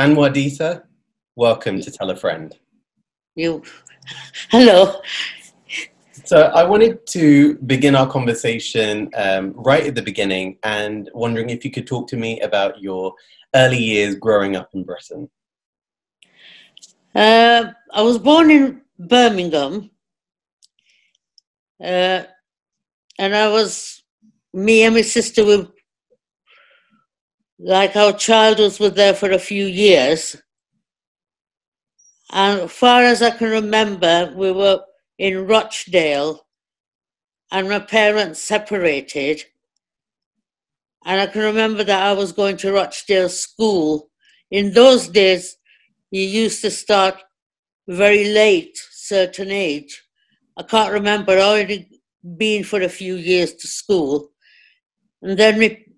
Anwar Ditta, welcome to Tell a Friend. You, hello. So I wanted to begin our conversation um, right at the beginning and wondering if you could talk to me about your early years growing up in Britain. Uh, I was born in Birmingham, uh, and I was me and my sister were like our childhoods were there for a few years. And as far as I can remember, we were in Rochdale and my parents separated. And I can remember that I was going to Rochdale School. In those days, you used to start very late, certain age. I can't remember, I already been for a few years to school. And then we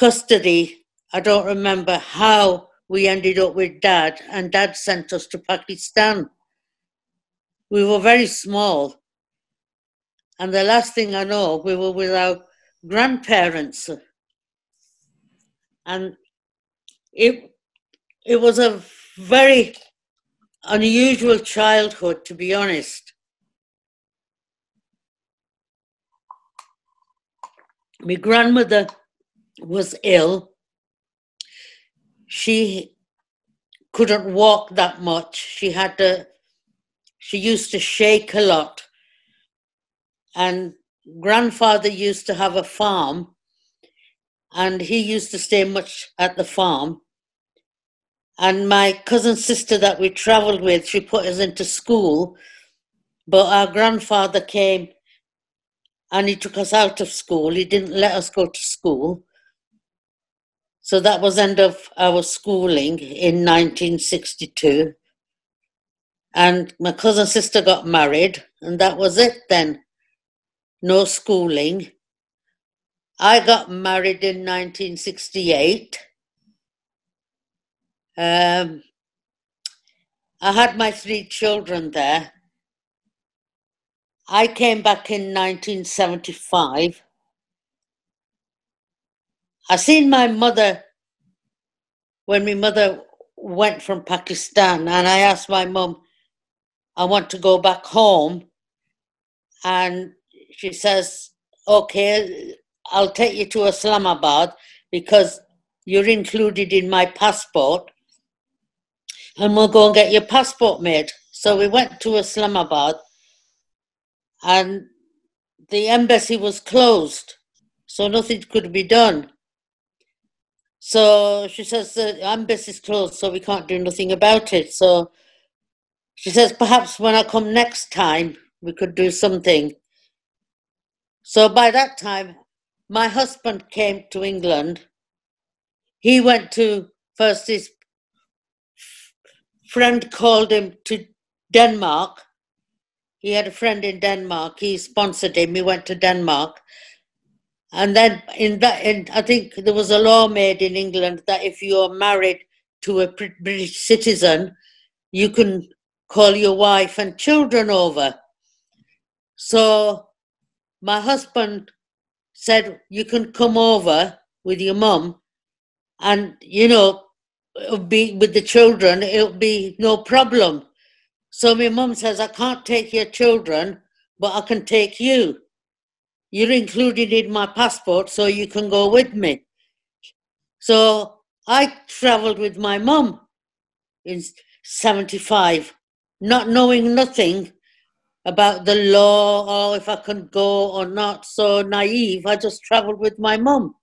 custody, I don't remember how we ended up with dad, and dad sent us to Pakistan. We were very small. And the last thing I know, we were with our grandparents. And it, it was a very unusual childhood, to be honest. My grandmother was ill. She couldn't walk that much. She had to, she used to shake a lot. And grandfather used to have a farm and he used to stay much at the farm. And my cousin sister that we traveled with, she put us into school, but our grandfather came and he took us out of school. He didn't let us go to school. So that was end of our schooling in 1962. And my cousin sister got married, and that was it then. No schooling. I got married in 1968. Um, I had my three children there. I came back in 1975 I seen my mother when my mother went from Pakistan, and I asked my mum, I want to go back home. And she says, Okay, I'll take you to Islamabad because you're included in my passport, and we'll go and get your passport made. So we went to Islamabad, and the embassy was closed, so nothing could be done. So she says the embassy is closed, so we can't do nothing about it. So she says perhaps when I come next time we could do something. So by that time, my husband came to England. He went to first his friend called him to Denmark. He had a friend in Denmark. He sponsored him. He went to Denmark. And then in that, in, I think there was a law made in England that if you are married to a British citizen, you can call your wife and children over. So my husband said, You can come over with your mum, and you know, it'll be with the children, it'll be no problem. So my mum says, I can't take your children, but I can take you. You're included in my passport, so you can go with me. So I traveled with my mum in 75, not knowing nothing about the law or if I can go or not. So naive, I just traveled with my mum.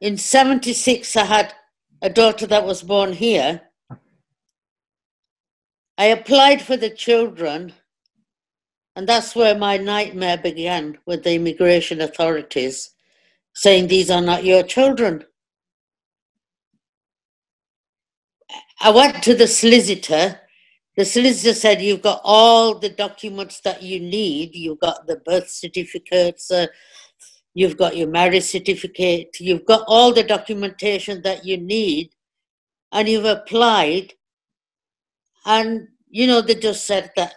In 76, I had a daughter that was born here. I applied for the children and that's where my nightmare began with the immigration authorities saying these are not your children. I went to the solicitor. The solicitor said, You've got all the documents that you need. You've got the birth certificates, uh, you've got your marriage certificate, you've got all the documentation that you need, and you've applied. And, you know, they just said that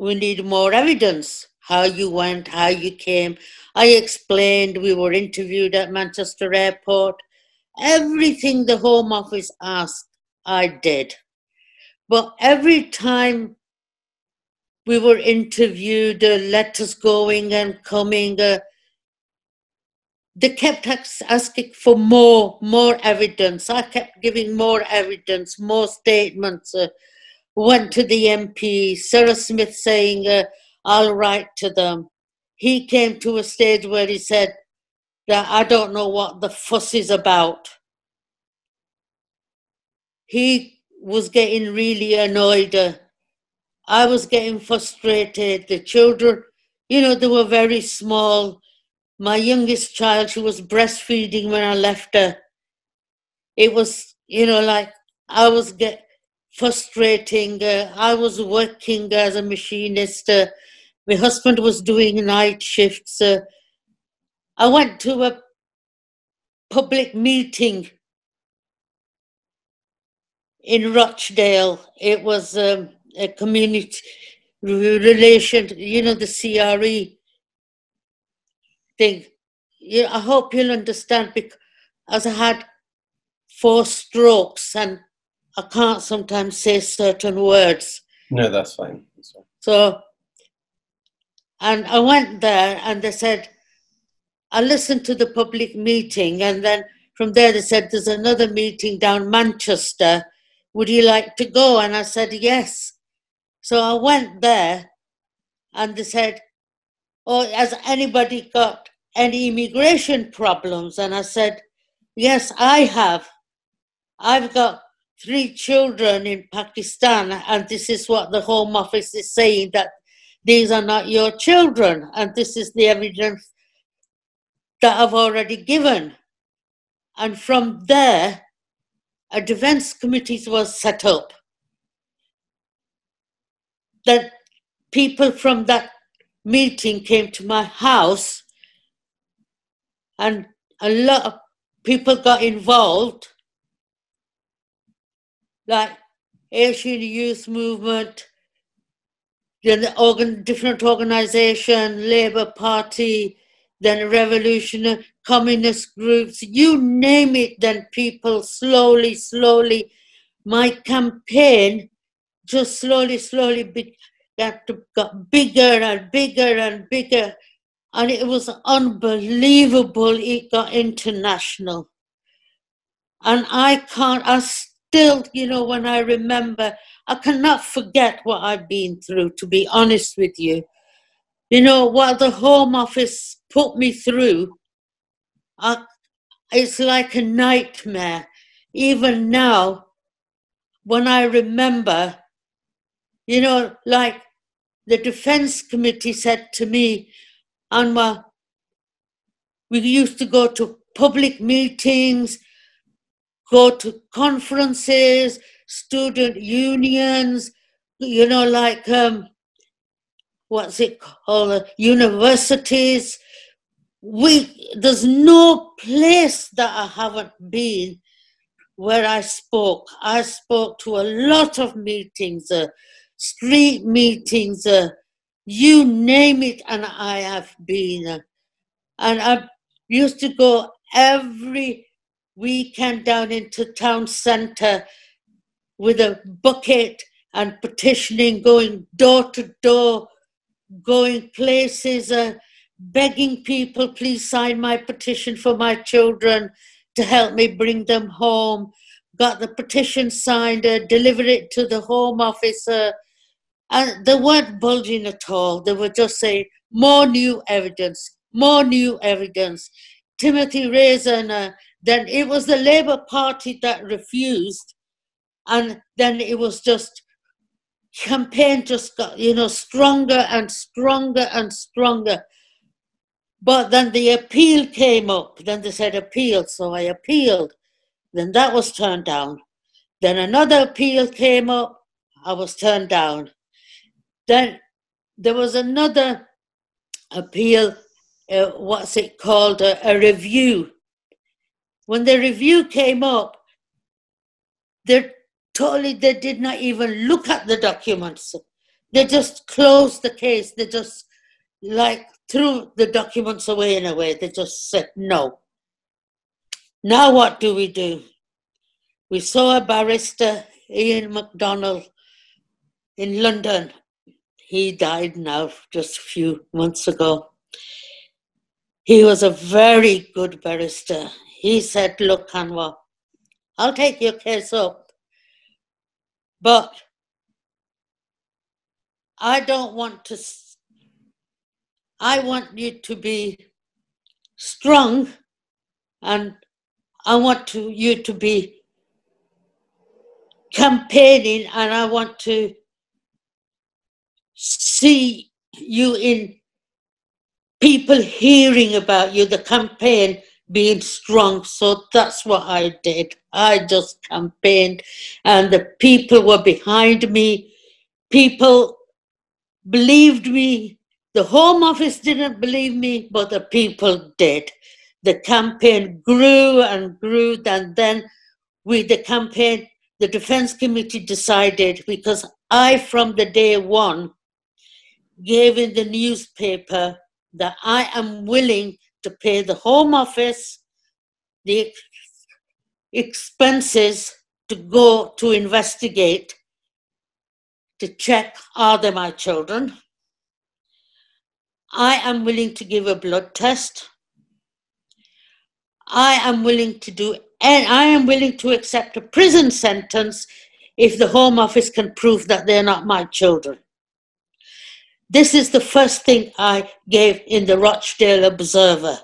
we need more evidence how you went, how you came. I explained we were interviewed at Manchester Airport. everything the Home Office asked, I did. But every time we were interviewed, uh, letters going and coming, uh, they kept asking for more, more evidence. I kept giving more evidence, more statements. Uh, went to the MP, Cyril Smith saying, uh, I'll write to them. He came to a stage where he said that I don't know what the fuss is about. He was getting really annoyed. Uh, I was getting frustrated. The children, you know, they were very small my youngest child, she was breastfeeding when I left her. It was, you know, like I was get frustrating. Uh, I was working as a machinist. Uh, my husband was doing night shifts. Uh, I went to a public meeting in Rochdale. It was um, a community relation, you know, the CRE thing. I hope you'll understand because I had four strokes and I can't sometimes say certain words. No, that's fine. That's fine. So, and I went there and they said, I listened to the public meeting and then from there they said, there's another meeting down Manchester. Would you like to go? And I said, yes. So I went there and they said, oh, has anybody got any immigration problems? And I said, Yes, I have. I've got three children in Pakistan, and this is what the Home Office is saying that these are not your children, and this is the evidence that I've already given. And from there, a defense committee was set up. That people from that meeting came to my house and a lot of people got involved, like Asian Youth Movement, then the organ, different organization, Labour Party, then revolutionary communist groups, you name it, then people slowly, slowly, my campaign just slowly, slowly got, to, got bigger and bigger and bigger and it was unbelievable. It got international. And I can't, I still, you know, when I remember, I cannot forget what I've been through, to be honest with you. You know, what the Home Office put me through, I, it's like a nightmare. Even now, when I remember, you know, like the Defense Committee said to me, and we used to go to public meetings, go to conferences, student unions, you know, like um, what's it called, universities. We there's no place that I haven't been where I spoke. I spoke to a lot of meetings, uh, street meetings, uh, you name it, and I have been. And I used to go every weekend down into town centre with a bucket and petitioning, going door to door, going places, uh, begging people, please sign my petition for my children to help me bring them home. Got the petition signed, uh, delivered it to the Home Officer and they weren't bulging at all. They were just saying, more new evidence, more new evidence. Timothy Raison, uh, then it was the Labour Party that refused. And then it was just, campaign just got, you know, stronger and stronger and stronger. But then the appeal came up. Then they said appeal, so I appealed. Then that was turned down. Then another appeal came up. I was turned down. Then there was another appeal, uh, what's it called, a, a review. When the review came up, they totally they did not even look at the documents. They just closed the case. They just like threw the documents away in a way. They just said no. Now, what do we do? We saw a barrister, Ian MacDonald, in London. He died now just a few months ago. He was a very good barrister. He said, Look, Anwar, I'll take your case up, but I don't want to, I want you to be strong and I want to, you to be campaigning and I want to see you in people hearing about you, the campaign being strong. So that's what I did. I just campaigned and the people were behind me. People believed me. The Home Office didn't believe me, but the people did the campaign grew and grew, and then with the campaign, the Defense Committee decided because I, from the day one, gave in the newspaper that I am willing to pay the Home Office the expenses to go to investigate, to check are they my children. I am willing to give a blood test. I am willing to do, and I am willing to accept a prison sentence if the Home Office can prove that they're not my children. This is the first thing I gave in the Rochdale Observer.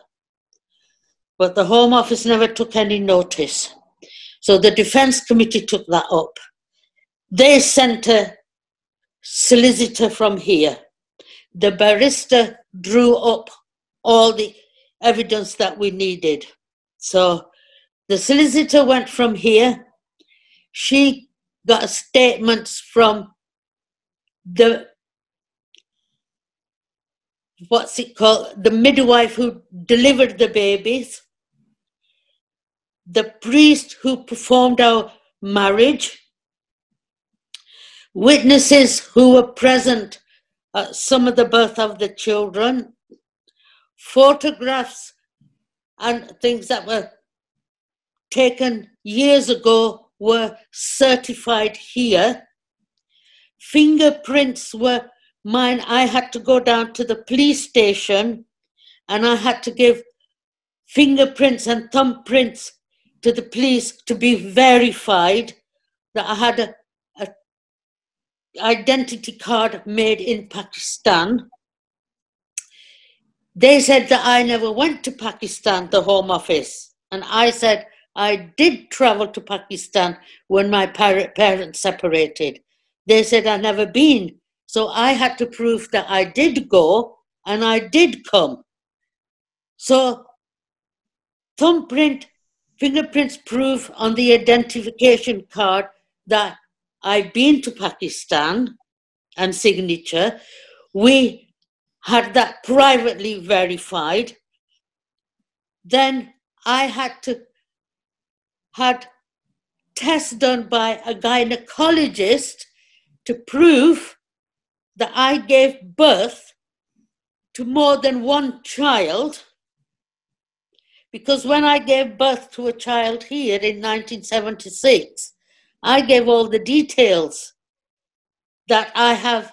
But the Home Office never took any notice. So the Defence Committee took that up. They sent a solicitor from here. The barrister drew up all the evidence that we needed. So the solicitor went from here. She got statements from the what's it called? The midwife who delivered the babies. The priest who performed our marriage. Witnesses who were present at some of the birth of the children. Photographs and things that were taken years ago were certified here. Fingerprints were mine. I had to go down to the police station and I had to give fingerprints and thumbprints to the police to be verified that I had a, a identity card made in Pakistan they said that I never went to Pakistan, the Home Office. And I said, I did travel to Pakistan when my parents separated. They said I'd never been. So I had to prove that I did go and I did come. So thumbprint, fingerprints proof on the identification card that I've been to Pakistan and signature. We had that privately verified, then I had to had tests done by a gynecologist to prove that I gave birth to more than one child. Because when I gave birth to a child here in 1976, I gave all the details that I have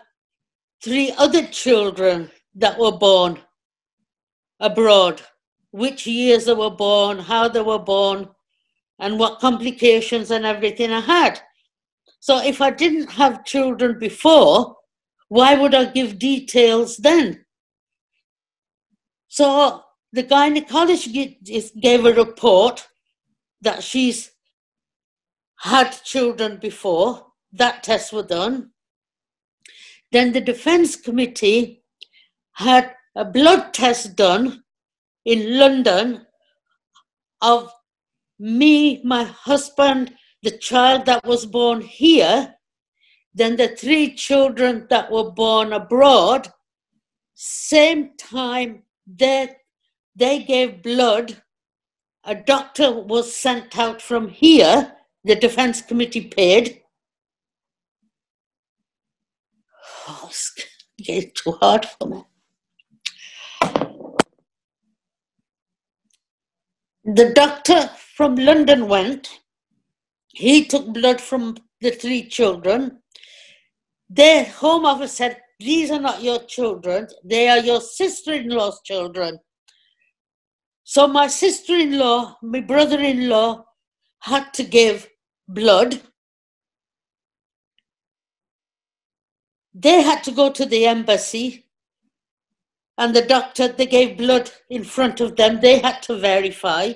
three other children that were born abroad, which years they were born, how they were born, and what complications and everything I had. So if I didn't have children before, why would I give details then? So the gynecologist gave a report that she's had children before. That tests were done. Then the defense committee had a blood test done in London of me, my husband, the child that was born here, then the three children that were born abroad, same time they, they gave blood. A doctor was sent out from here, the defense committee paid. Oh, it's getting too hard for me. The doctor from London went. He took blood from the three children. Their home office said, These are not your children, they are your sister in law's children. So my sister in law, my brother in law had to give blood. They had to go to the embassy and the doctor, they gave blood in front of them. They had to verify.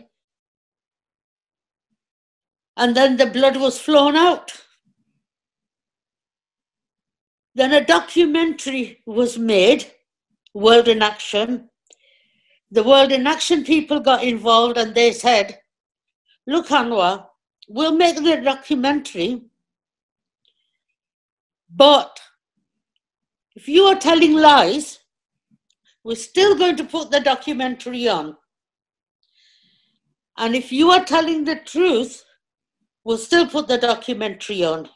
And then the blood was flown out. Then a documentary was made, World in Action. The World in Action people got involved and they said, Look, Anwar, we'll make the documentary, but if you are telling lies, we're still going to put the documentary on. And if you are telling the truth, we'll still put the documentary on.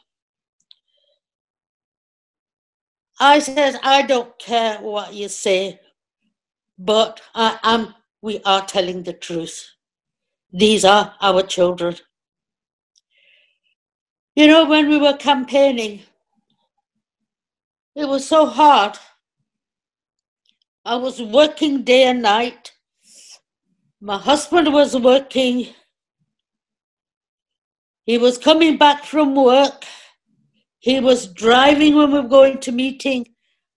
I says, I don't care what you say, but I am, we are telling the truth. These are our children. You know, when we were campaigning, it was so hard I was working day and night. My husband was working. He was coming back from work. He was driving when we were going to meeting.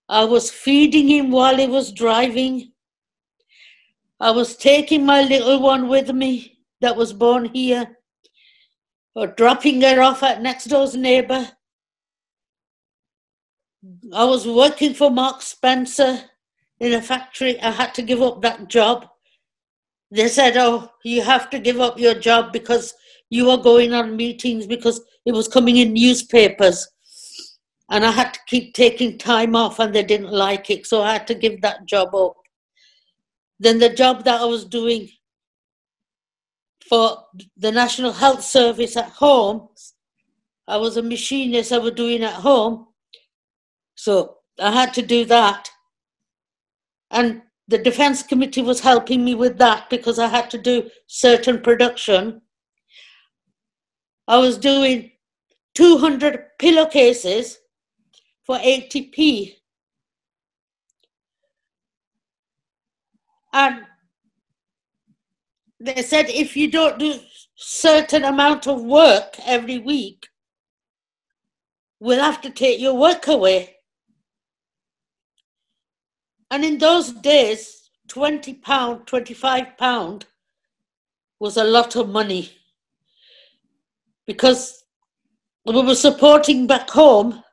I was feeding him while he was driving. I was taking my little one with me that was born here, or dropping her off at next door's neighbor. I was working for Mark Spencer in a factory. I had to give up that job. They said, Oh, you have to give up your job because you are going on meetings because it was coming in newspapers. And I had to keep taking time off, and they didn't like it. So I had to give that job up. Then the job that I was doing for the National Health Service at home, I was a machinist, I was doing at home. So I had to do that. And the defense committee was helping me with that because I had to do certain production. I was doing 200 pillowcases for 80p. And they said if you don't do certain amount of work every week, we'll have to take your work away. And in those days, 20 pound, 25 pound was a lot of money because we were supporting back home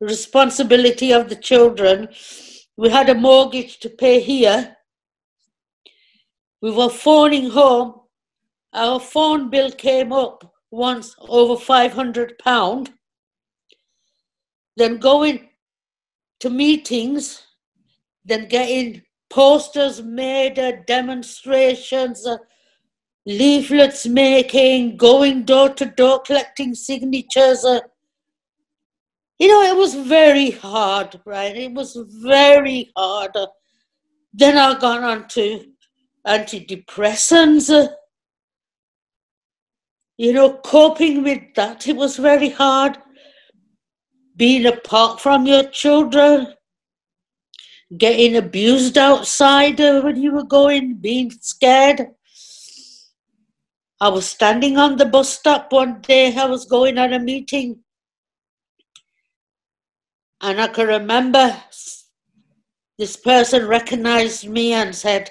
responsibility of the children. We had a mortgage to pay here. We were phoning home. Our phone bill came up once over 500 pound. Then going to meetings then getting posters made, uh, demonstrations, uh, leaflets making, going door to door collecting signatures. Uh, you know, it was very hard, right? It was very hard. Then I got on to antidepressants. You know, coping with that, it was very hard. Being apart from your children, getting abused outside when you were going, being scared. I was standing on the bus stop one day, I was going on a meeting, and I can remember this person recognized me and said,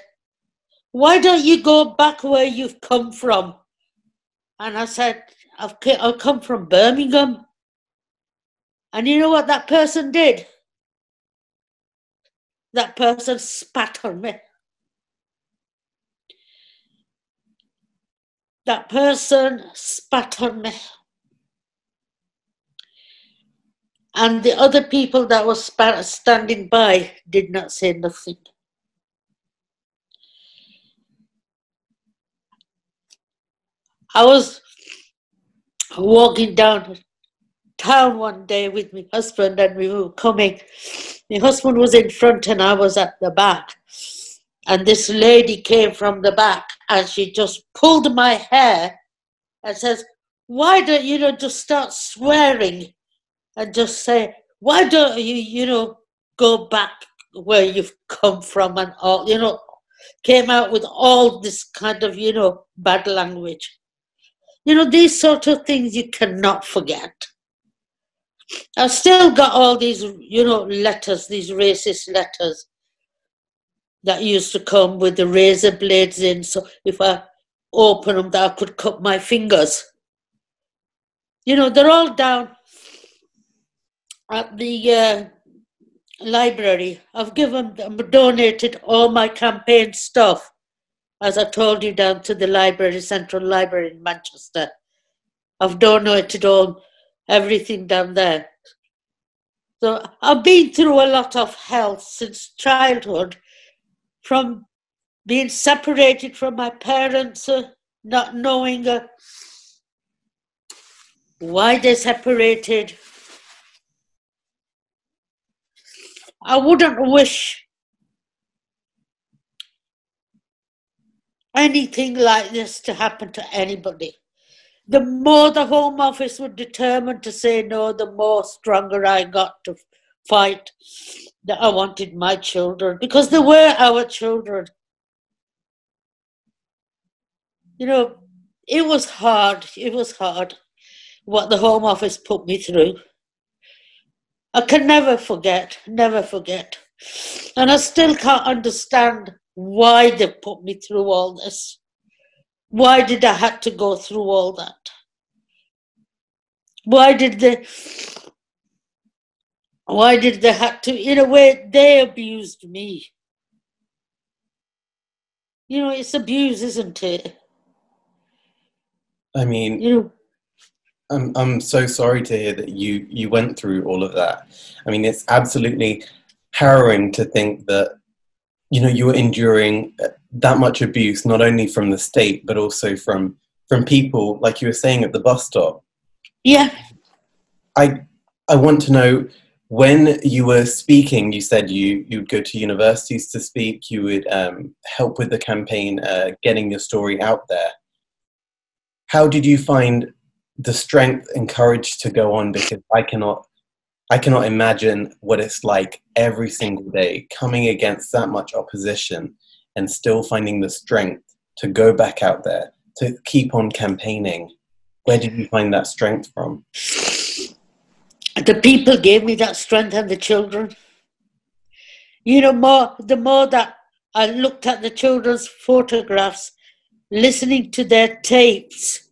Why don't you go back where you've come from? And I said, I've, I've come from Birmingham. And you know what that person did? that person spat on me. That person spat on me. And the other people that were standing by did not say nothing. I was walking down town one day with my husband and we were coming. My husband was in front and I was at the back. and this lady came from the back and she just pulled my hair and says, Why don't you just start swearing and just say, Why don't you, you know, go back where you've come from and all, you know, came out with all this kind of, you know, bad language. You know, these sort of things you cannot forget. I've still got all these, you know, letters, these racist letters that used to come with the razor blades in. So if I open them, that I could cut my fingers. You know, they're all down at the uh, library. I've given, I've donated all my campaign stuff, as I told you, down to the library, Central Library in Manchester. I've donated all everything down there. So I've been through a lot of hell since childhood, from being separated from my parents, uh, not knowing uh, why they separated. I wouldn't wish anything like this to happen to anybody the more the Home Office were determined to say no, the more stronger I got to fight that I wanted my children because they were our children. You know, it was hard. It was hard what the Home Office put me through. I can never forget, never forget. And I still can't understand why they put me through all this. Why did I have to go through all that? Why did they why did they have to in a way they abused me? You know, it's abuse, isn't it? I mean you know, I'm I'm so sorry to hear that you you went through all of that. I mean, it's absolutely harrowing to think that you know you were enduring that much abuse not only from the state but also from from people like you were saying at the bus stop. Yeah. I i want to know when you were speaking you said you you'd go to universities to speak you would um, help with the campaign uh, getting your story out there. How did you find the strength and courage to go on because i cannot I cannot imagine what it's like every single day coming against that much opposition and still finding the strength to go back out there, to keep on campaigning. Where did you find that strength from? The people gave me that strength and the children. You know, more the more that I looked at the children's photographs, listening to their tapes,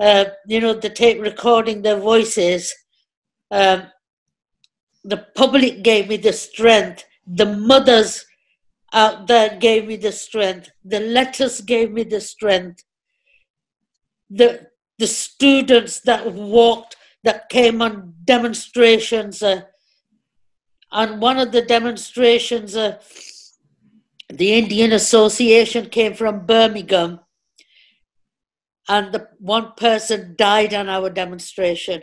uh, you know, the tape recording their voices, um, the public gave me the strength. The mothers out there gave me the strength. The letters gave me the strength. The, the students that walked, that came on demonstrations. Uh, on one of the demonstrations, uh, the Indian Association came from Birmingham, and the one person died on our demonstration.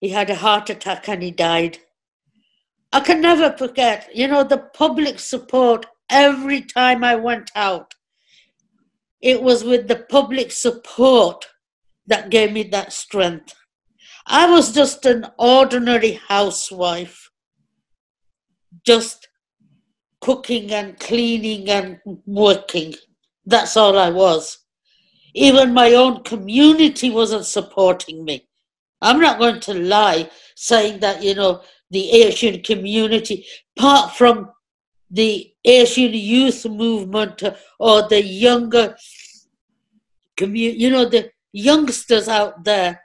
He had a heart attack and he died. I can never forget, you know, the public support every time I went out. It was with the public support that gave me that strength. I was just an ordinary housewife, just cooking and cleaning and working. That's all I was. Even my own community wasn't supporting me. I'm not going to lie saying that, you know, the Asian community, apart from the Asian youth movement or the younger community, you know, the youngsters out there,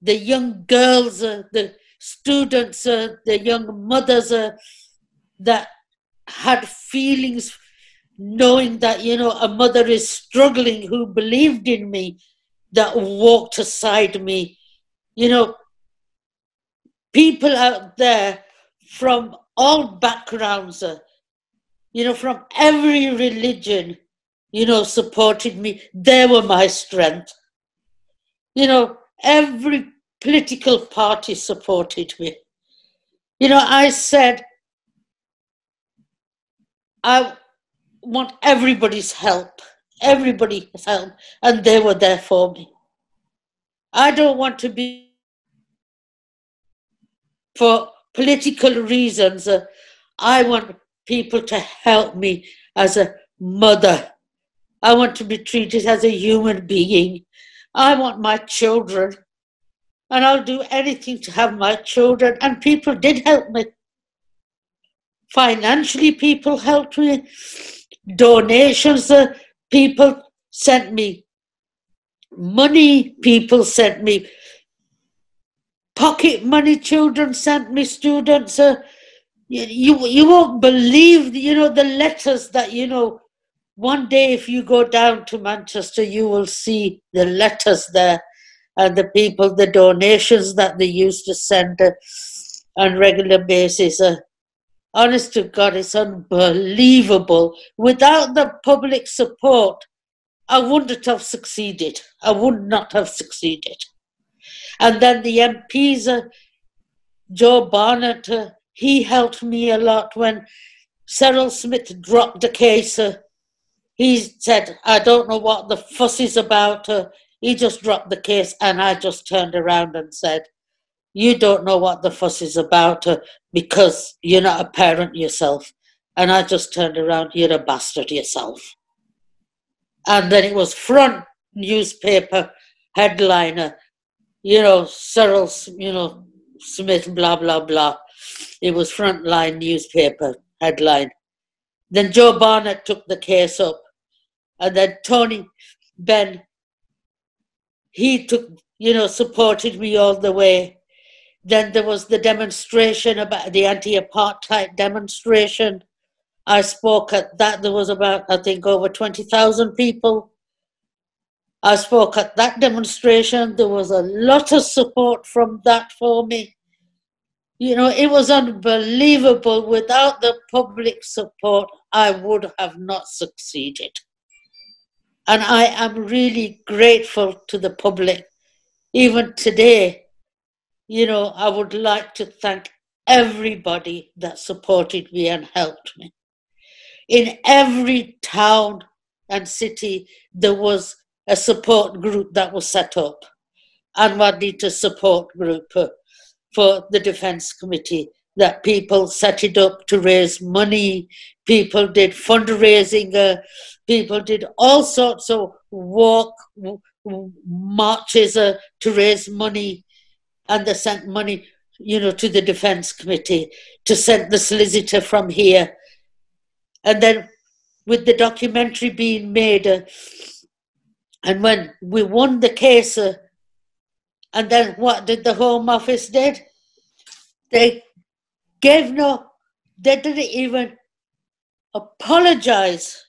the young girls, uh, the students, uh, the young mothers uh, that had feelings knowing that, you know, a mother is struggling who believed in me, that walked aside me you know, people out there from all backgrounds, uh, you know, from every religion, you know, supported me. They were my strength. You know, every political party supported me. You know, I said, I, want everybody's help, everybody's help, and they were there for me. I don't want to be, for political reasons, uh, I want people to help me as a mother. I want to be treated as a human being. I want my children. And I'll do anything to have my children. And people did help me. Financially, people helped me. Donations, uh, people sent me money, people sent me pocket money, children sent me, students. Uh, you, you, you won't believe, you know, the letters that, you know, one day if you go down to Manchester, you will see the letters there and the people, the donations that they used to send uh, on regular basis. Uh, honest to God, it's unbelievable. Without the public support, I wouldn't have succeeded. I would not have succeeded. And then the MPs, uh, Joel Barnett, uh, he helped me a lot when Cyril Smith dropped the case. Uh, he said, I don't know what the fuss is about. Uh, he just dropped the case, and I just turned around and said, You don't know what the fuss is about uh, because you're not a parent yourself. And I just turned around, You're a bastard yourself. And then it was front newspaper headliner, you know, Cyril, you know, Smith, blah, blah, blah. It was frontline newspaper headline. Then Joel Barnett took the case up. And then Tony Benn, he took, you know, supported me all the way. Then there was the demonstration about the anti apartheid demonstration. I spoke at that. There was about, I think, over 20,000 people. I spoke at that demonstration. There was a lot of support from that for me. You know, it was unbelievable. Without the public support, I would have not succeeded. And I am really grateful to the public. Even today, you know, I would like to thank everybody that supported me and helped me. In every town and city, there was a support group that was set up. And Anwar Ditta support group for the Defence Committee that people set it up to raise money. People did fundraising. Uh, people did all sorts of walk marches uh, to raise money, and they sent money, you know, to the Defence Committee to send the solicitor from here. And then, with the documentary being made, uh, and when we won the case, uh, and then what did the Home Office did? They gave no, they didn't even apologize.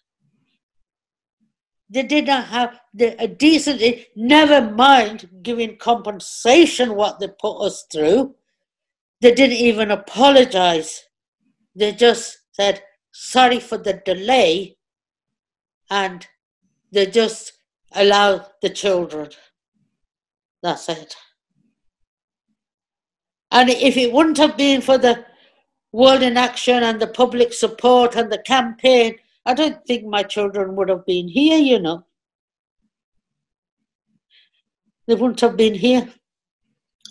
They did not have the a decency, never mind giving compensation what they put us through. They didn't even apologize. They just said, sorry for the delay, and they just allowed the children. That's it. And if it wouldn't have been for the World in Action and the public support and the campaign, I don't think my children would have been here, you know. They wouldn't have been here.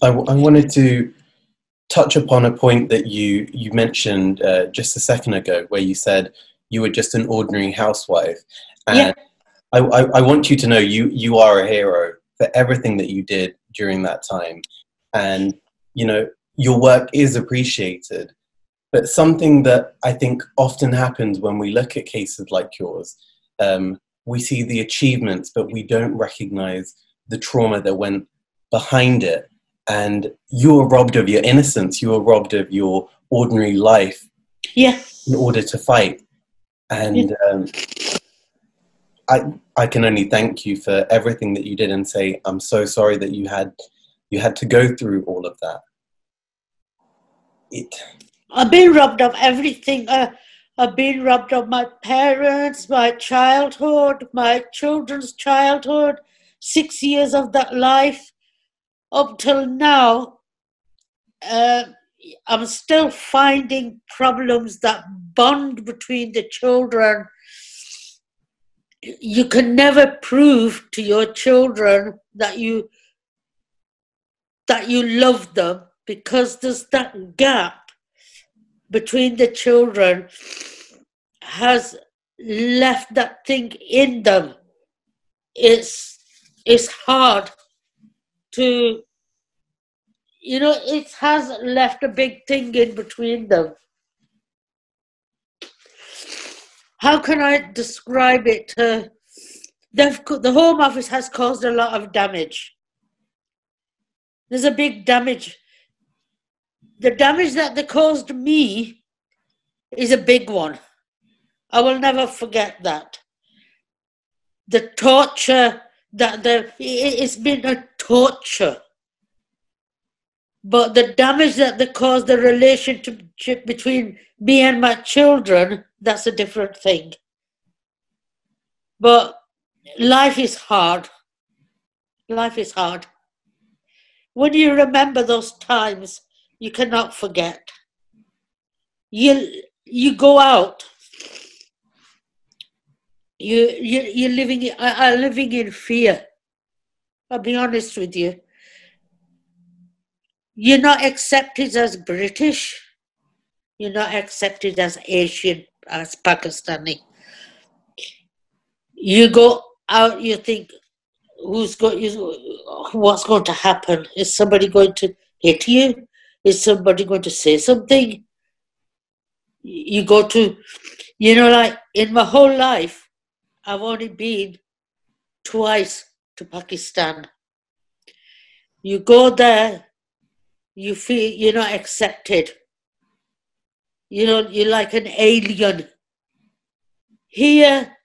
I, I wanted to touch upon a point that you, you mentioned uh, just a second ago, where you said you were just an ordinary housewife. And yeah. I, I, I want you to know you, you are a hero for everything that you did during that time. And you know, your work is appreciated. But something that I think often happens when we look at cases like yours, um, we see the achievements, but we don't recognize the trauma that went behind it. And you were robbed of your innocence, you were robbed of your ordinary life yeah. in order to fight. And yeah. um, I, I can only thank you for everything that you did and say, I'm so sorry that you had you had to go through all of that. It. I've been robbed of everything. Uh, I've been robbed of my parents, my childhood, my children's childhood, six years of that life. Up till now, uh, I'm still finding problems that bond between the children you can never prove to your children that you that you love them because there's that gap between the children has left that thing in them. It's it's hard to you know it has left a big thing in between them. How can i describe it uh, the home office has caused a lot of damage. There's a big damage the damage that they caused me is a big one. I will never forget that. The torture that the it's been a torture. But the damage that they caused the relationship between me and my children that's a different thing. But life is hard. Life is hard. When you remember those times you cannot forget you you go out you, you, you're living, are living in fear. I'll be honest with you. You're not accepted as British. You're not accepted as Asian, as Pakistani. You go out, you think, who's going, what's going to happen? Is somebody going to hit you? Is somebody going to say something? You go to, you know, like in my whole life, I've only been twice to Pakistan. You go there, you feel you're not accepted. You know, you're like an alien. Here,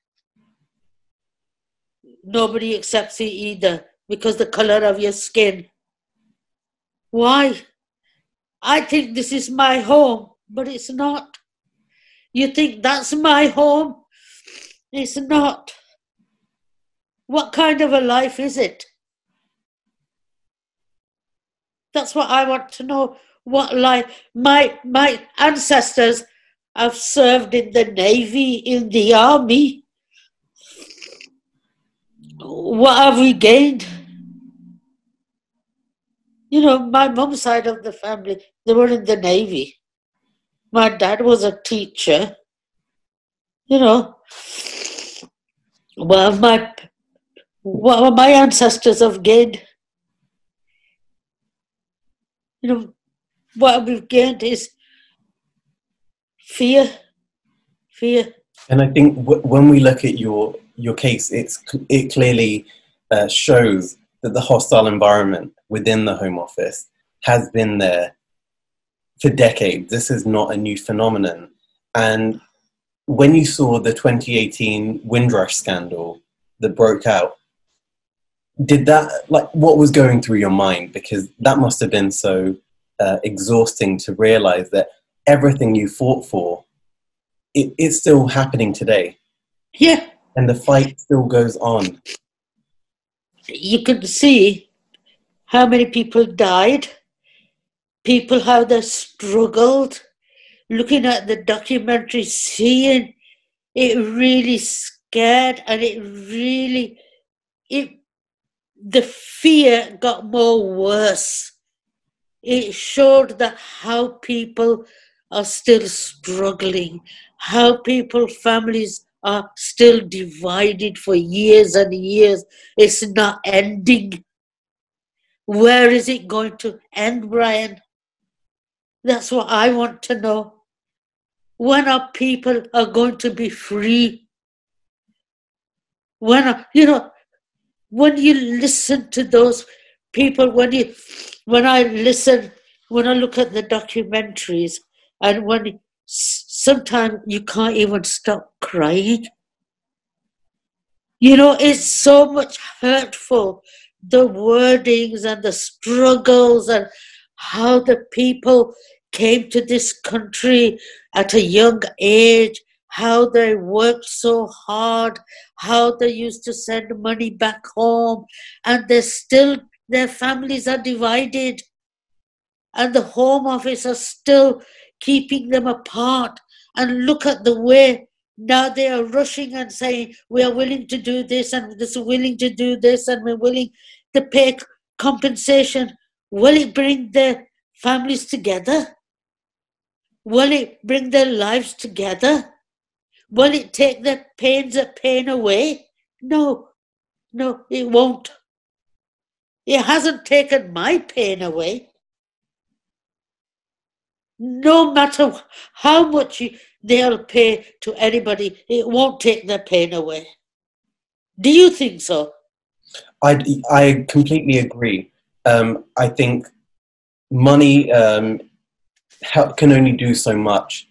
nobody accepts you either because the color of your skin. Why? I think this is my home, but it's not. You think that's my home, it's not. What kind of a life is it? That's what I want to know. What life? My my ancestors have served in the navy, in the army. What have we gained? You know, my mom's side of the family, they were in the navy. My dad was a teacher. You know, well, my well, my ancestors have gained. You know, what we've gained is fear, fear. And I think w- when we look at your your case, it's it clearly uh, shows that the hostile environment within the Home Office has been there for decades. This is not a new phenomenon, and when you saw the 2018 Windrush scandal that broke out, did that like what was going through your mind? Because that must have been so uh, exhausting to realize that everything you fought for, it, it's still happening today. Yeah, and the fight still goes on. You could see how many people died, people how they struggled looking at the documentary, seeing it really scared and it really it the fear got more worse. It showed that how people are still struggling, how people, families are still divided for years and years. It's not ending. Where is it going to end, Bryan? That's what I want to know. When our people are going to be free? When, are, you know, when you listen to those people, when you, when I listen, when I look at the documentaries, and when sometimes you can't even stop crying. You know, it's so much hurtful, the wordings and the struggles and how the people came to this country at a young age, how they worked so hard, how they used to send money back home, and they still, their families are divided, and the Home Office are still keeping them apart. And look at the way now they are rushing and saying we are willing to do this and this willing to do this and we're willing to pay compensation. Will it bring their families together? Will it bring their lives together? Will it take their pains and pain away? No, no, it won't. It hasn't taken my pain away. No matter how much they'll pay to anybody, it won't take their pain away. Do you think so? I, I completely agree. Um, I think money um, help, can only do so much,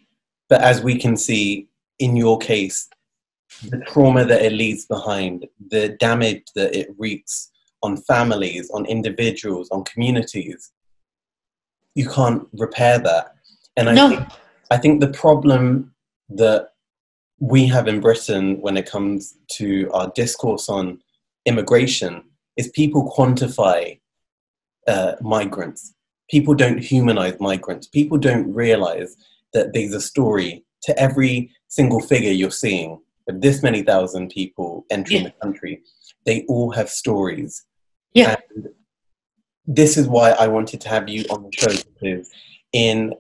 but as we can see in your case, the trauma that it leaves behind, the damage that it wreaks on families, on individuals, on communities, you can't repair that. And I, no. think, I think the problem that we have in Britain when it comes to our discourse on immigration is people quantify uh, migrants. People don't humanize migrants. People don't realize that there's a story to every single figure you're seeing of this many thousand people entering yeah. the country. They all have stories. Yeah. And this is why I wanted to have you on the show because in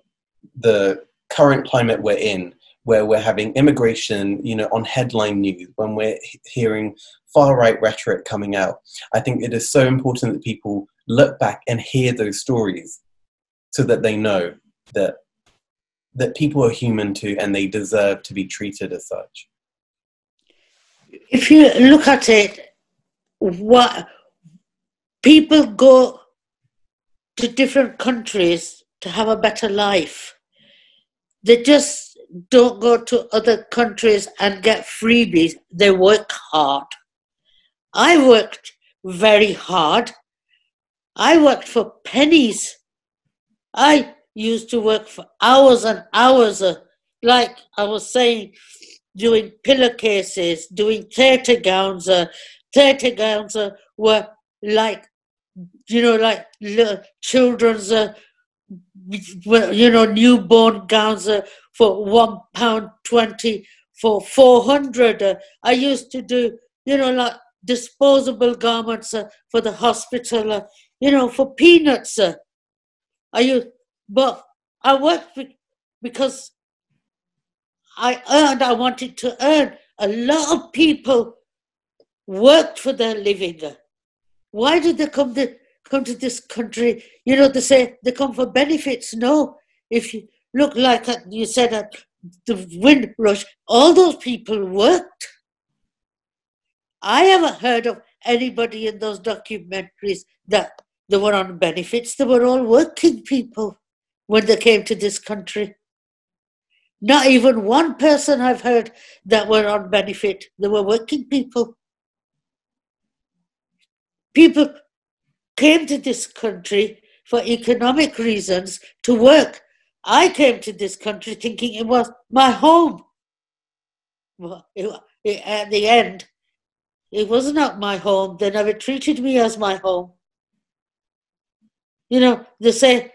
the current climate we're in, where we're having immigration, you know, on headline news, when we're hearing far right rhetoric coming out, I think it is so important that people look back and hear those stories so that they know that that people are human too and they deserve to be treated as such. If you look at it, what people go to different countries to have a better life. They just don't go to other countries and get freebies. They work hard. I worked very hard. I worked for pennies. I used to work for hours and hours, uh, like I was saying, doing pillowcases, doing theatre gowns. Uh, theatre gowns uh, were like, you know, like little children's, uh, you know, newborn gowns for one pound twenty for four hundred. I used to do, you know, like disposable garments uh, for the hospital, uh, you know, for peanuts. Uh. I used but I worked because I earned, I wanted to earn. A lot of people worked for their living. Why did they come to come to this country? You know, they say they come for benefits. No, if you look like uh, you said at the Windrush, all those people worked. I haven't heard of anybody in those documentaries that they were on benefits. They were all working people when they came to this country. Not even one person I've heard that were on benefit. They were working people. People came to this country for economic reasons to work. I came to this country thinking it was my home. Well, it, it, at the end, it was not my home. They never treated me as my home. You know, they say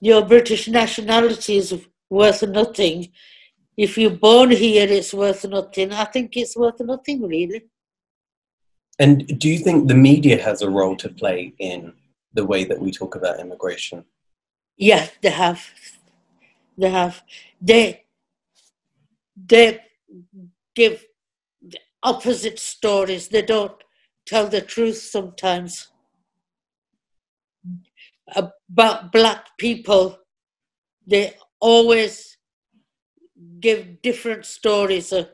your British nationality is worth nothing. If you're born here, it's worth nothing. I think it's worth nothing, really. And do you think the media has a role to play in the way that we talk about immigration? Yes, they have. They have. They they give opposite stories. They don't tell the truth sometimes about black people, they always give different stories. Of,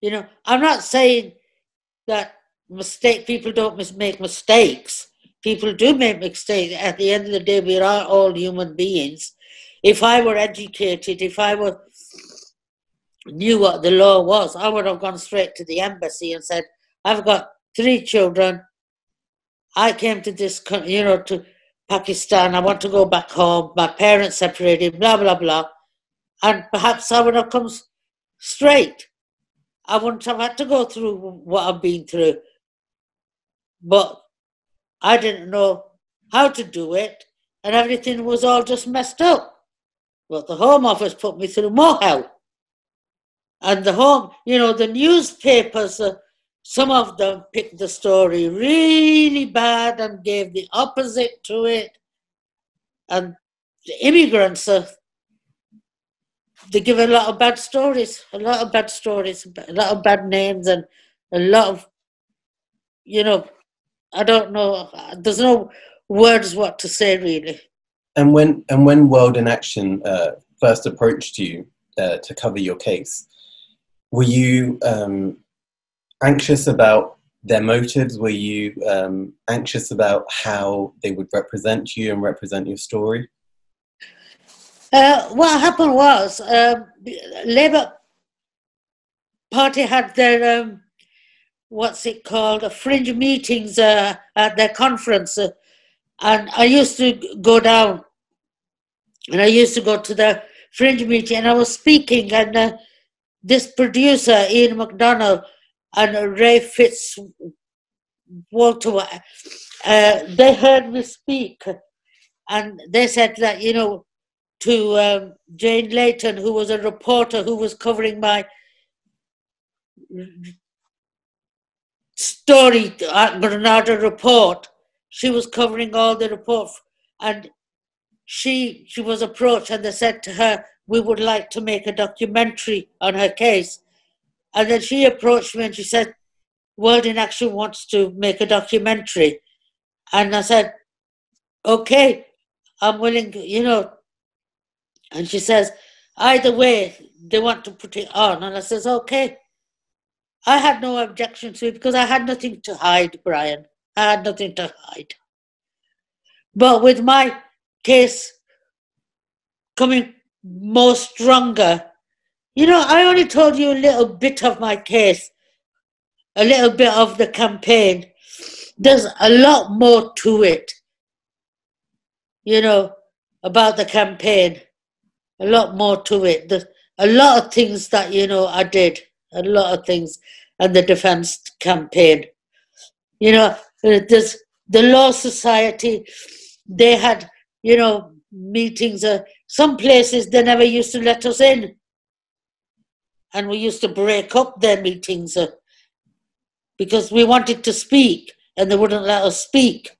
you know, I'm not saying that mistake people don't make mistakes. People do make mistakes. At the end of the day, we are all human beings. If I were educated, if I were knew what the law was, I would have gone straight to the embassy and said, "I've got three children. I came to this, you know, to Pakistan. I want to go back home. My parents separated, blah, blah, blah. And perhaps I would have come straight. I wouldn't have had to go through what I've been through. But I didn't know how to do it, and everything was all just messed up. But the Home Office put me through more hell. And the home, you know, the newspapers, uh, some of them picked the story really bad and gave the opposite to it. And the immigrants, uh, they give a lot of bad stories, a lot of bad stories, a lot of bad names, and a lot of, you know, I don't know. There's no words what to say really. And when and when World in Action uh, first approached you uh, to cover your case, were you um, anxious about their motives? Were you um, anxious about how they would represent you and represent your story? Uh, what happened was um, Labour Party had their um, what's it called, a fringe meetings uh, at their conference, uh, and I used to go down, and I used to go to the fringe meeting, and I was speaking, and uh, this producer Ian McDonald and Ray Fitz Walter, uh, they heard me speak, and they said that you know to um, Jane Layton, who was a reporter who was covering my story, at Granada report. She was covering all the report, and she she was approached, and they said to her, "We would like to make a documentary on her case." And then she approached me and she said, "World in Action wants to make a documentary," and I said, "Okay, I'm willing." You know, and she says, either way, they want to put it on. And I says, okay. I had no objection to it because I had nothing to hide, Bryan. I had nothing to hide. But with my case coming more stronger, you know, I only told you a little bit of my case, a little bit of the campaign. There's a lot more to it, you know, about the campaign a lot more to it. The, a lot of things that, you know, I did, a lot of things, and the defense campaign. You know, uh, there's the Law Society, they had, you know, meetings. Uh, some places they never used to let us in. And we used to break up their meetings uh, because we wanted to speak and they wouldn't let us speak.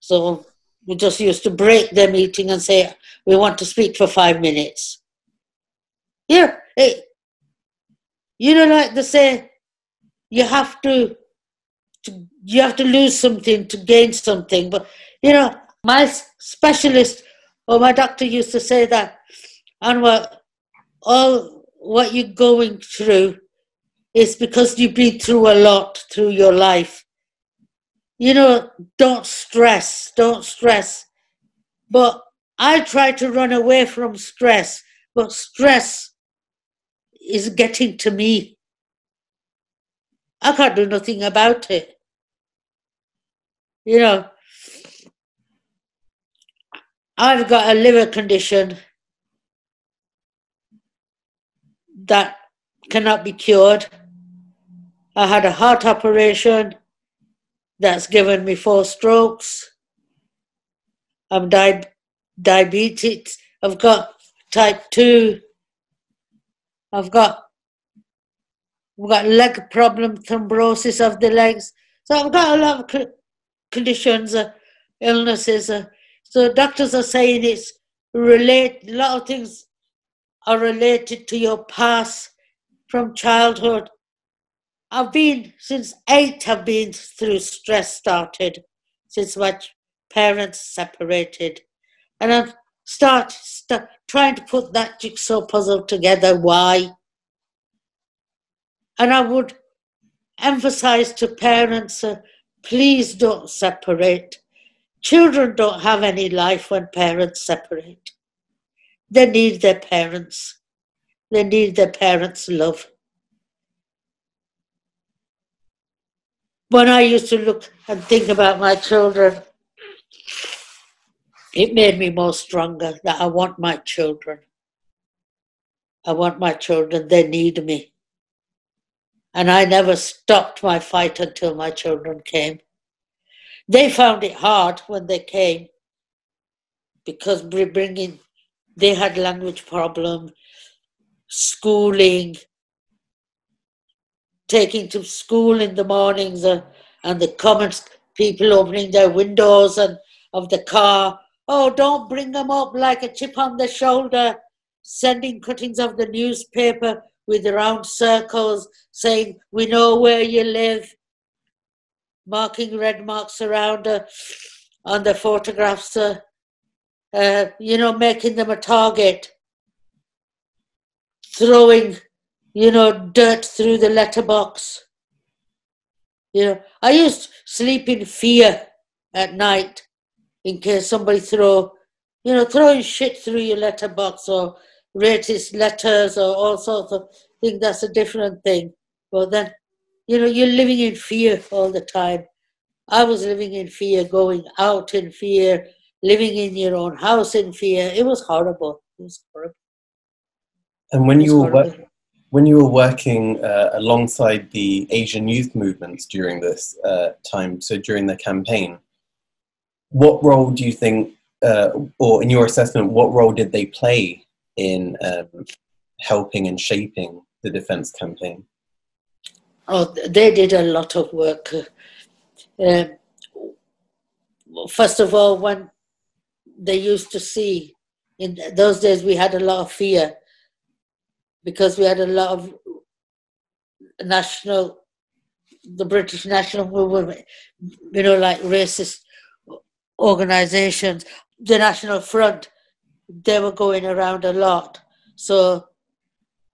So we just used to break their meeting and say, we want to speak for five minutes. Yeah, hey, you know, like they say, you have to, to, you have to lose something to gain something. But you know, my specialist or my doctor used to say that, and what all what you're going through is because you've been through a lot through your life. You know, don't stress, don't stress. But I try to run away from stress, but stress is getting to me. I can't do nothing about it. You know, I've got a liver condition that cannot be cured. I had a heart operation that's given me four strokes. I'm di- diabetes. I've got type 2. I've got I've got leg problem, thrombosis of the legs. So I've got a lot of conditions, uh, illnesses. Uh, so doctors are saying it's relate. A lot of things are related to your past from childhood. I've been since eight. I've been through stress. Started since my parents separated. And I start, start trying to put that jigsaw puzzle together. Why? And I would emphasize to parents uh, please don't separate. Children don't have any life when parents separate. They need their parents. They need their parents' love. When I used to look and think about my children, it made me more stronger that I want my children. I want my children, they need me. And I never stopped my fight until my children came. They found it hard when they came because bringing, they had language problem. schooling, taking to school in the mornings, uh, and the comments, people opening their windows and of the car. Oh, don't bring them up like a chip on the shoulder. Sending cuttings of the newspaper with round circles saying, We know where you live. Marking red marks around uh, on the photographs, uh, uh, you know, making them a target. Throwing, you know, dirt through the letterbox. You know, I used to sleep in fear at night in case somebody throw, you know, throwing shit through your letterbox or racist letters or all sorts of things. That's a different thing. But then, you know, you're living in fear all the time. I was living in fear, going out in fear, living in your own house in fear. It was horrible. It was horrible. And when you were horrible. When you were working uh, alongside the Asian youth movements during this uh, time, so during the campaign, what role do you think, uh, or in your assessment, what role did they play in um, helping and shaping the defence campaign? Oh, they did a lot of work. Uh, first of all, when they used to see, in those days we had a lot of fear because we had a lot of national, the British national movement, you know, like racist organizations, the National Front, they were going around a lot. So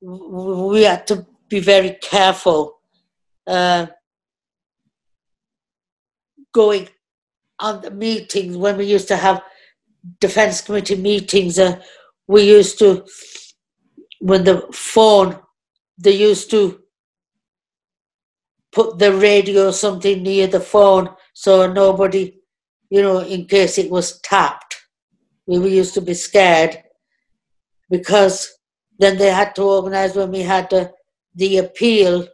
we had to be very careful uh, going on the meetings when we used to have defense committee meetings. Uh, we used to, when the phone, they used to put the radio or something near the phone so nobody, you know, in case it was tapped. We used to be scared because then they had to organize when we had the, the appeal,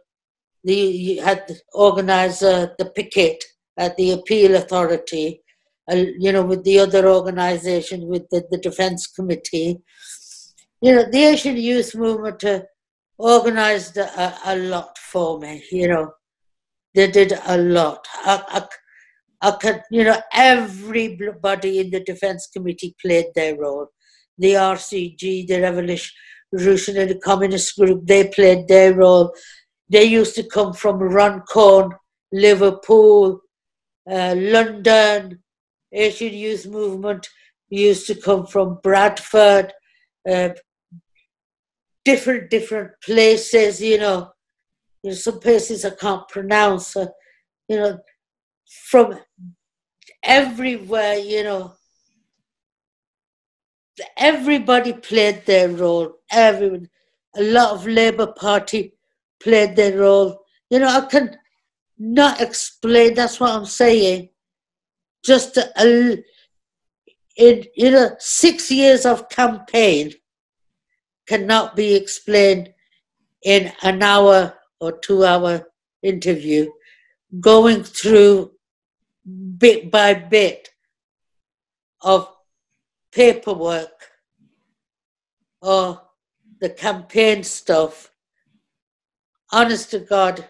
the, you had to organize uh, the picket at the appeal authority, uh, you know, with the other organization, with the, the defense committee. You know, the Asian youth movement uh, organized a, a, lot for me, you know. They did a lot. I, I, I could, you know, everybody in the defense committee played their role. The RCG, the Revolution Revolutionary Communist Group, they played their role. They used to come from Runcorn, Liverpool, uh, London. Asian Youth Movement used to come from Bradford, uh, different different places. You know, you know, some places I can't pronounce. Uh, you know, from everywhere. You know, everybody played their role. Everyone, a lot of Labour Party played their role. You know, I can not explain. That's what I'm saying. Just a, a in you know six years of campaign cannot be explained in an hour or two hour interview. Going through bit by bit of paperwork or the campaign stuff, honest to God,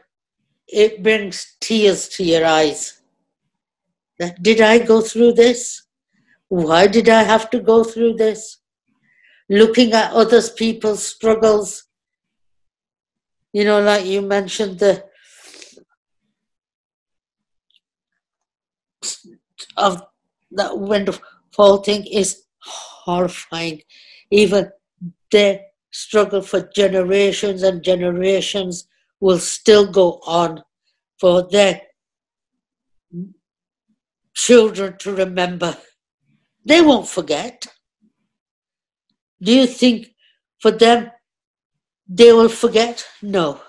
it brings tears to your eyes. Did I go through this? Why did I have to go through this? Looking at other people's struggles. You know, like you mentioned the of that wonderful thing is horrifying. Even the struggle for generations and generations will still go on for their children to remember. They won't forget. Do you think for them they will forget? No.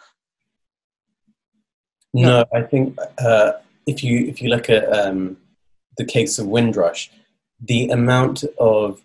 No, I think uh, if you if you look at um, the case of Windrush, the amount of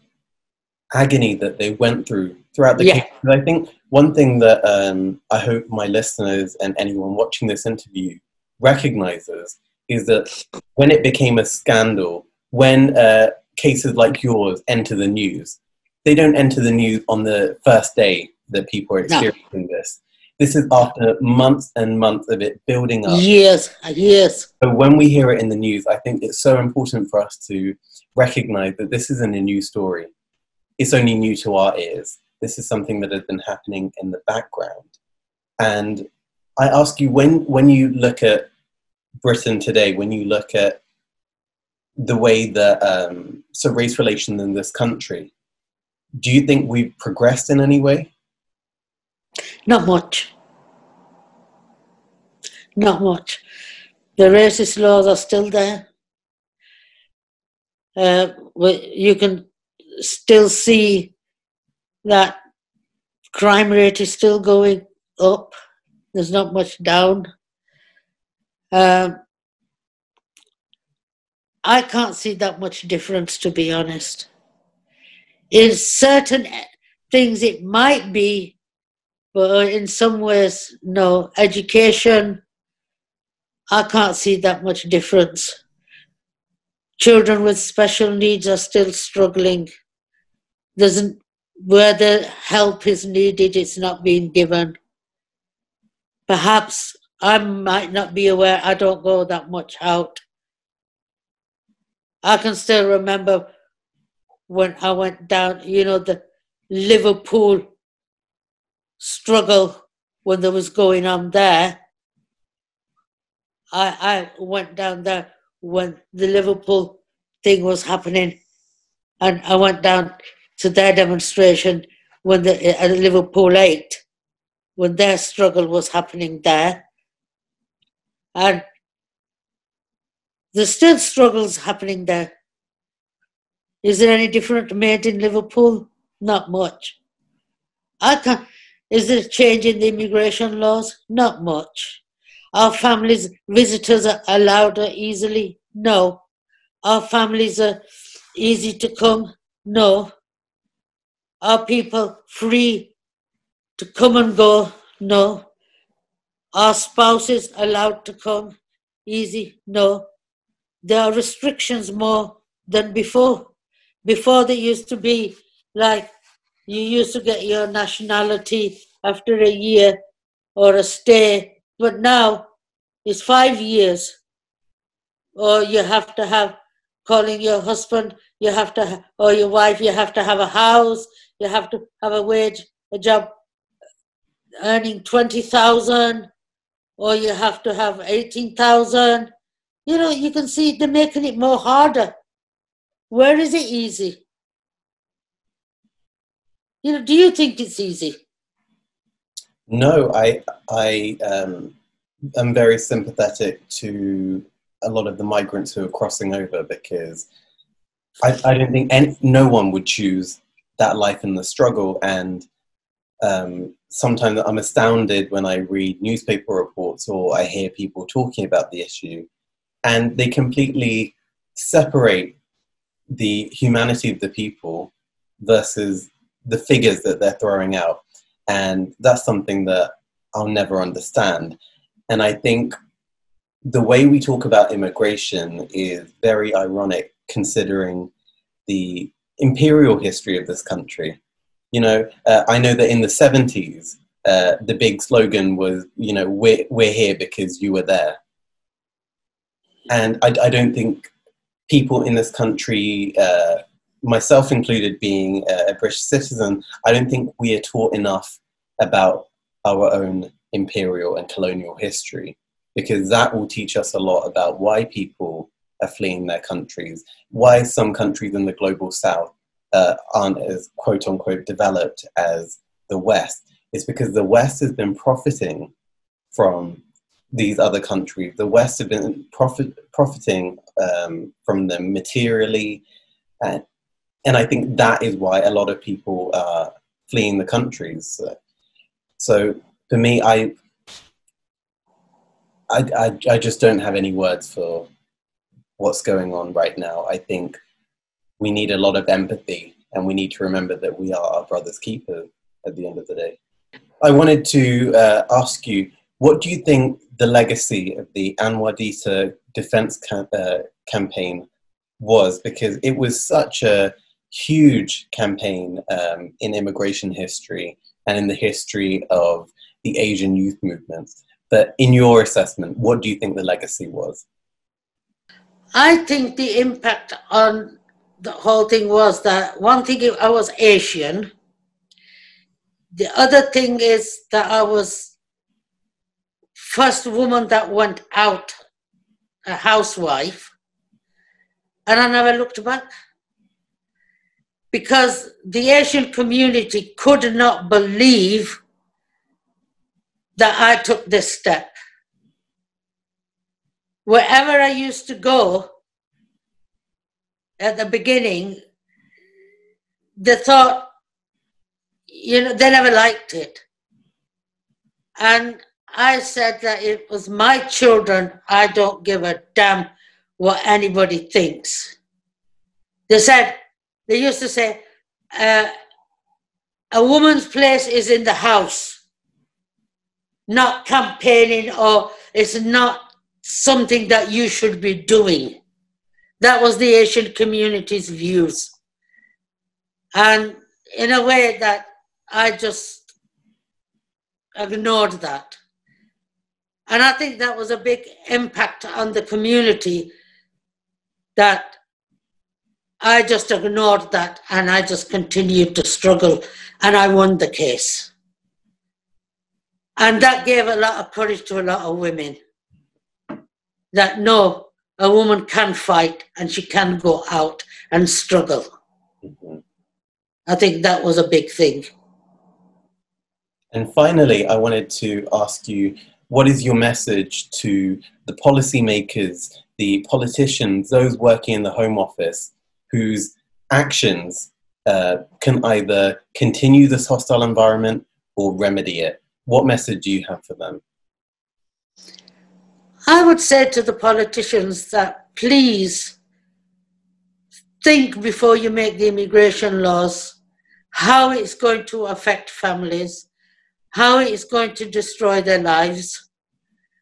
agony that they went through throughout the yeah. case. I think one thing that um, I hope my listeners and anyone watching this interview recognizes is that when it became a scandal, when uh, cases like yours enter the news, they don't enter the news on the first day that people are experiencing no. this. This is after months and months of it building up. Years, years. So when we hear it in the news, I think it's so important for us to recognize that this isn't a new story. It's only new to our ears. This is something that has been happening in the background. And I ask you, when, when you look at Britain today, when you look at the way that um, so race relations in this country, do you think we've progressed in any way? Not much. Not much. The racist laws are still there. Uh, you can still see that crime rate is still going up. There's not much down. Um, I can't see that much difference, to be honest. In certain things, it might be, but in some ways, no. Education, I can't see that much difference. Children with special needs are still struggling. There's where the help is needed, it's not being given. Perhaps I might not be aware, I don't go that much out. I can still remember when I went down, you know, the Liverpool struggle when there was going on there. I, I went down there when the Liverpool thing was happening, and I went down to their demonstration when the at Liverpool Eight, when their struggle was happening there, and there's still struggles happening there. Is there any different made in Liverpool? Not much. I can Is there a change in the immigration laws? Not much. Our families, visitors are allowed easily? No. Our families are easy to come? No. Are people free to come and go? No. Are spouses allowed to come? Easy? No there are restrictions more than before. Before there used to be like you used to get your nationality after a year or a stay, but now it's five years. Or you have to have calling your husband, you have to, or your wife, you have to have a house, you have to have a wage, a job earning 20,000, or you have to have 18,000 you know, you can see they're making it more harder. Where is it easy? You know, do you think it's easy? No, I I um, am very sympathetic to a lot of the migrants who are crossing over because I, I don't think any, no one would choose that life in the struggle. And um, sometimes I'm astounded when I read newspaper reports or I hear people talking about the issue and they completely separate the humanity of the people versus the figures that they're throwing out. And that's something that I'll never understand. And I think the way we talk about immigration is very ironic considering the imperial history of this country. You know, uh, I know that in the 70s, uh, the big slogan was, you know, we're, we're here because you were there and I, I, don't think people in this country, uh, myself included, being a British citizen, I don't think we are taught enough about our own imperial and colonial history because that will teach us a lot about why people are fleeing their countries, why some countries in the global south uh, aren't as quote unquote developed as the West. It's because the West has been profiting from these other countries. The West have been profit, profiting um, from them materially, and, and I think that is why a lot of people are fleeing the countries. So, for me, I, I, I, I just don't have any words for what's going on right now. I think we need a lot of empathy, and we need to remember that we are our brother's keeper at the end of the day. I wanted to uh, ask you, what do you think the legacy of the Anwar Ditta defense cam- uh, campaign was because it was such a huge campaign um, in immigration history and in the history of the Asian youth movements. But in your assessment, what do you think the legacy was? I think the impact on the whole thing was that one thing I was Asian. The other thing is that I was first woman that went out, a housewife, and I never looked back because the Asian community could not believe that I took this step. Wherever I used to go at the beginning, they thought, you know, they never liked it. And I said that it was my children, I don't give a damn what anybody thinks. They said, they used to say, uh, a woman's place is in the house, not campaigning, or it's not something that you should be doing. That was the Asian community's views. And in a way that I just ignored that. And I think that was a big impact on the community that I just ignored that and I just continued to struggle and I won the case. And that gave a lot of courage to a lot of women that no, a woman can fight and she can go out and struggle. Mm-hmm. I think that was a big thing. And finally, I wanted to ask you what is your message to the policymakers, the politicians, those working in the Home Office whose actions uh, can either continue this hostile environment or remedy it. What message do you have for them? I would say to the politicians that please think before you make the immigration laws how it's going to affect families, how it's going to destroy their lives,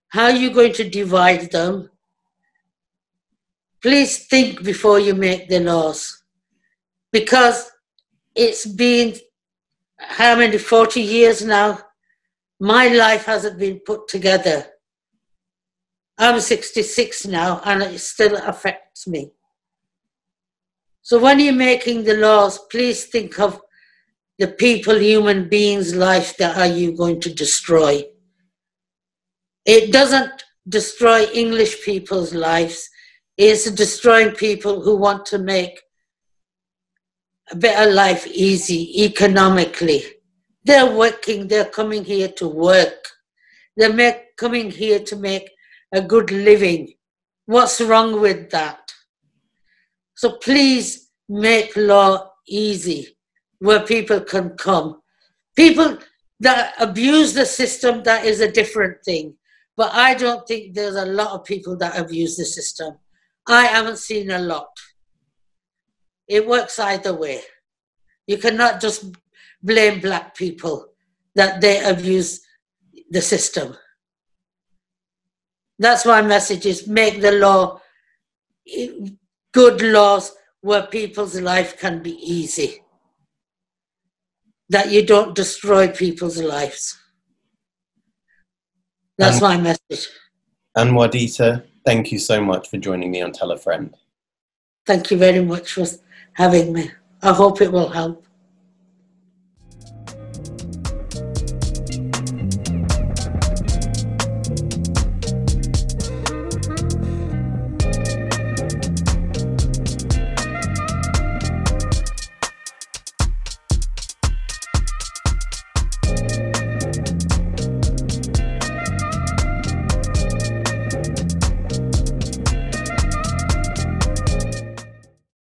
how you're going to divide them, please think before you make the laws. Because it's been how many 40 years now my life hasn't been put together. I'm 66 now and it still affects me. So when you're making the laws please think of the people human beings life that are you going to destroy it doesn't destroy english people's lives It's destroying people who want to make a better life easy economically. They're working, they're coming here to work. They're make, coming here to make a good living. What's wrong with that? So please make law easy where people can come. People that abuse the system, that is a different thing. But I don't think there's a lot of people that abuse the system. I haven't seen a lot. It works either way. You cannot just blame black people that they abuse the system. That's my message is make the law eh, good laws where people's life can be easy. That you don't destroy people's lives. That's and, my message. Anwar Ditta, Thank you so much for joining me on Tell a Friend. Thank you very much for having me. I hope it will help.